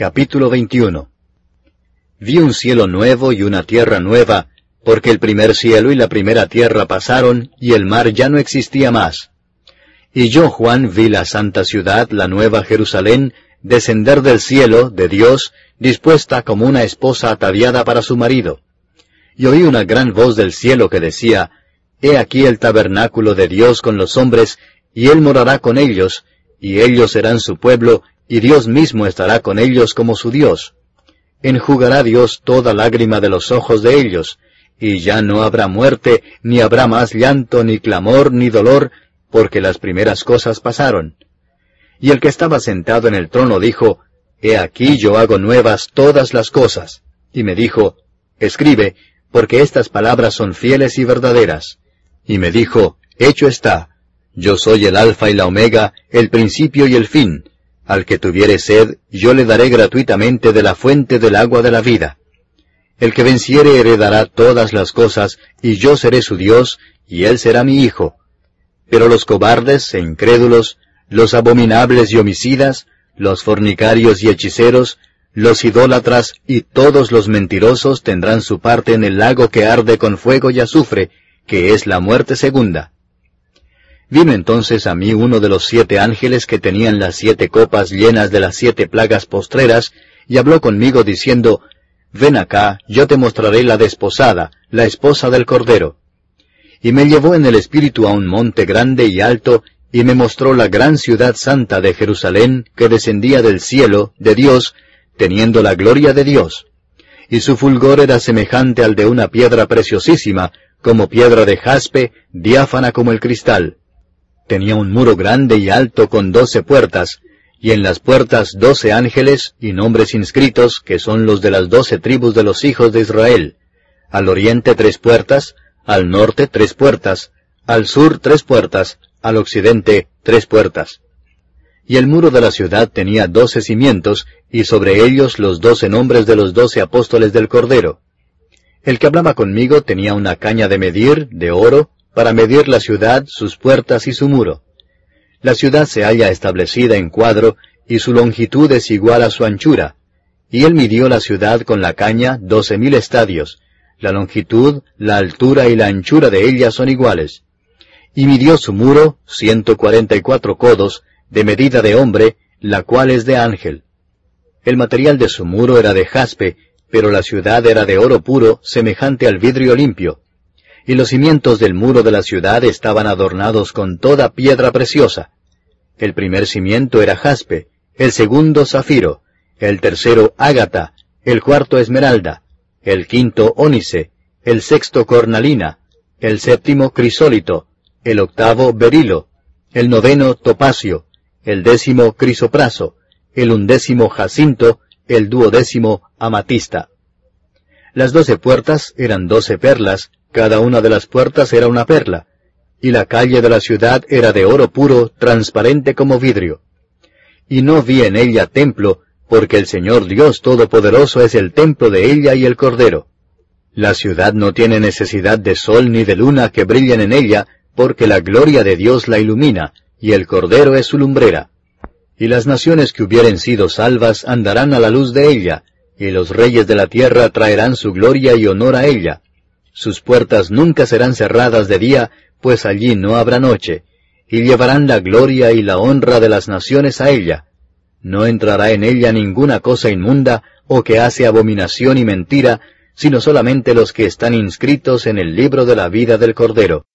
Capítulo 21 Vi un cielo nuevo y una tierra nueva, porque el primer cielo y la primera tierra pasaron, y el mar ya no existía más. Y yo, Juan, vi la santa ciudad, la nueva Jerusalén, descender del cielo, de Dios, dispuesta como una esposa ataviada para su marido. Y oí una gran voz del cielo que decía, He aquí el tabernáculo de Dios con los hombres, y Él morará con ellos, y ellos serán su pueblo, y Dios mismo estará con ellos como su Dios. Enjugará Dios toda lágrima de los ojos de ellos, y ya no habrá muerte, ni habrá más llanto, ni clamor, ni dolor, porque las primeras cosas pasaron. Y el que estaba sentado en el trono dijo, He aquí yo hago nuevas todas las cosas. Y me dijo, Escribe, porque estas palabras son fieles y verdaderas. Y me dijo, Hecho está, yo soy el alfa y la omega, el principio y el fin. Al que tuviere sed, yo le daré gratuitamente de la fuente del agua de la vida. El que venciere heredará todas las cosas, y yo seré su Dios, y él será mi hijo. Pero los cobardes e incrédulos, los abominables y homicidas, los fornicarios y hechiceros, los idólatras y todos los mentirosos tendrán su parte en el lago que arde con fuego y azufre, que es la muerte segunda. Vino entonces a mí uno de los siete ángeles que tenían las siete copas llenas de las siete plagas postreras, y habló conmigo diciendo, Ven acá, yo te mostraré la desposada, la esposa del Cordero. Y me llevó en el espíritu a un monte grande y alto, y me mostró la gran ciudad santa de Jerusalén, que descendía del cielo, de Dios, teniendo la gloria de Dios. Y su fulgor era semejante al de una piedra preciosísima, como piedra de jaspe, diáfana como el cristal tenía un muro grande y alto con doce puertas, y en las puertas doce ángeles y nombres inscritos, que son los de las doce tribus de los hijos de Israel. Al oriente tres puertas, al norte tres puertas, al sur tres puertas, al occidente tres puertas. Y el muro de la ciudad tenía doce cimientos, y sobre ellos los doce nombres de los doce apóstoles del Cordero. El que hablaba conmigo tenía una caña de medir, de oro, para medir la ciudad, sus puertas y su muro. La ciudad se halla establecida en cuadro, y su longitud es igual a su anchura. Y él midió la ciudad con la caña doce mil estadios. La longitud, la altura y la anchura de ella son iguales. Y midió su muro ciento cuarenta y cuatro codos, de medida de hombre, la cual es de ángel. El material de su muro era de jaspe, pero la ciudad era de oro puro, semejante al vidrio limpio y los cimientos del muro de la ciudad estaban adornados con toda piedra preciosa. El primer cimiento era jaspe, el segundo zafiro, el tercero ágata, el cuarto esmeralda, el quinto ónice, el sexto cornalina, el séptimo crisólito, el octavo berilo, el noveno topacio, el décimo crisopraso, el undécimo jacinto, el duodécimo amatista. Las doce puertas eran doce perlas, cada una de las puertas era una perla, y la calle de la ciudad era de oro puro, transparente como vidrio. Y no vi en ella templo, porque el Señor Dios Todopoderoso es el templo de ella y el Cordero. La ciudad no tiene necesidad de sol ni de luna que brillen en ella, porque la gloria de Dios la ilumina, y el Cordero es su lumbrera. Y las naciones que hubieren sido salvas andarán a la luz de ella, y los reyes de la tierra traerán su gloria y honor a ella. Sus puertas nunca serán cerradas de día, pues allí no habrá noche, y llevarán la gloria y la honra de las naciones a ella. No entrará en ella ninguna cosa inmunda o que hace abominación y mentira, sino solamente los que están inscritos en el libro de la vida del Cordero.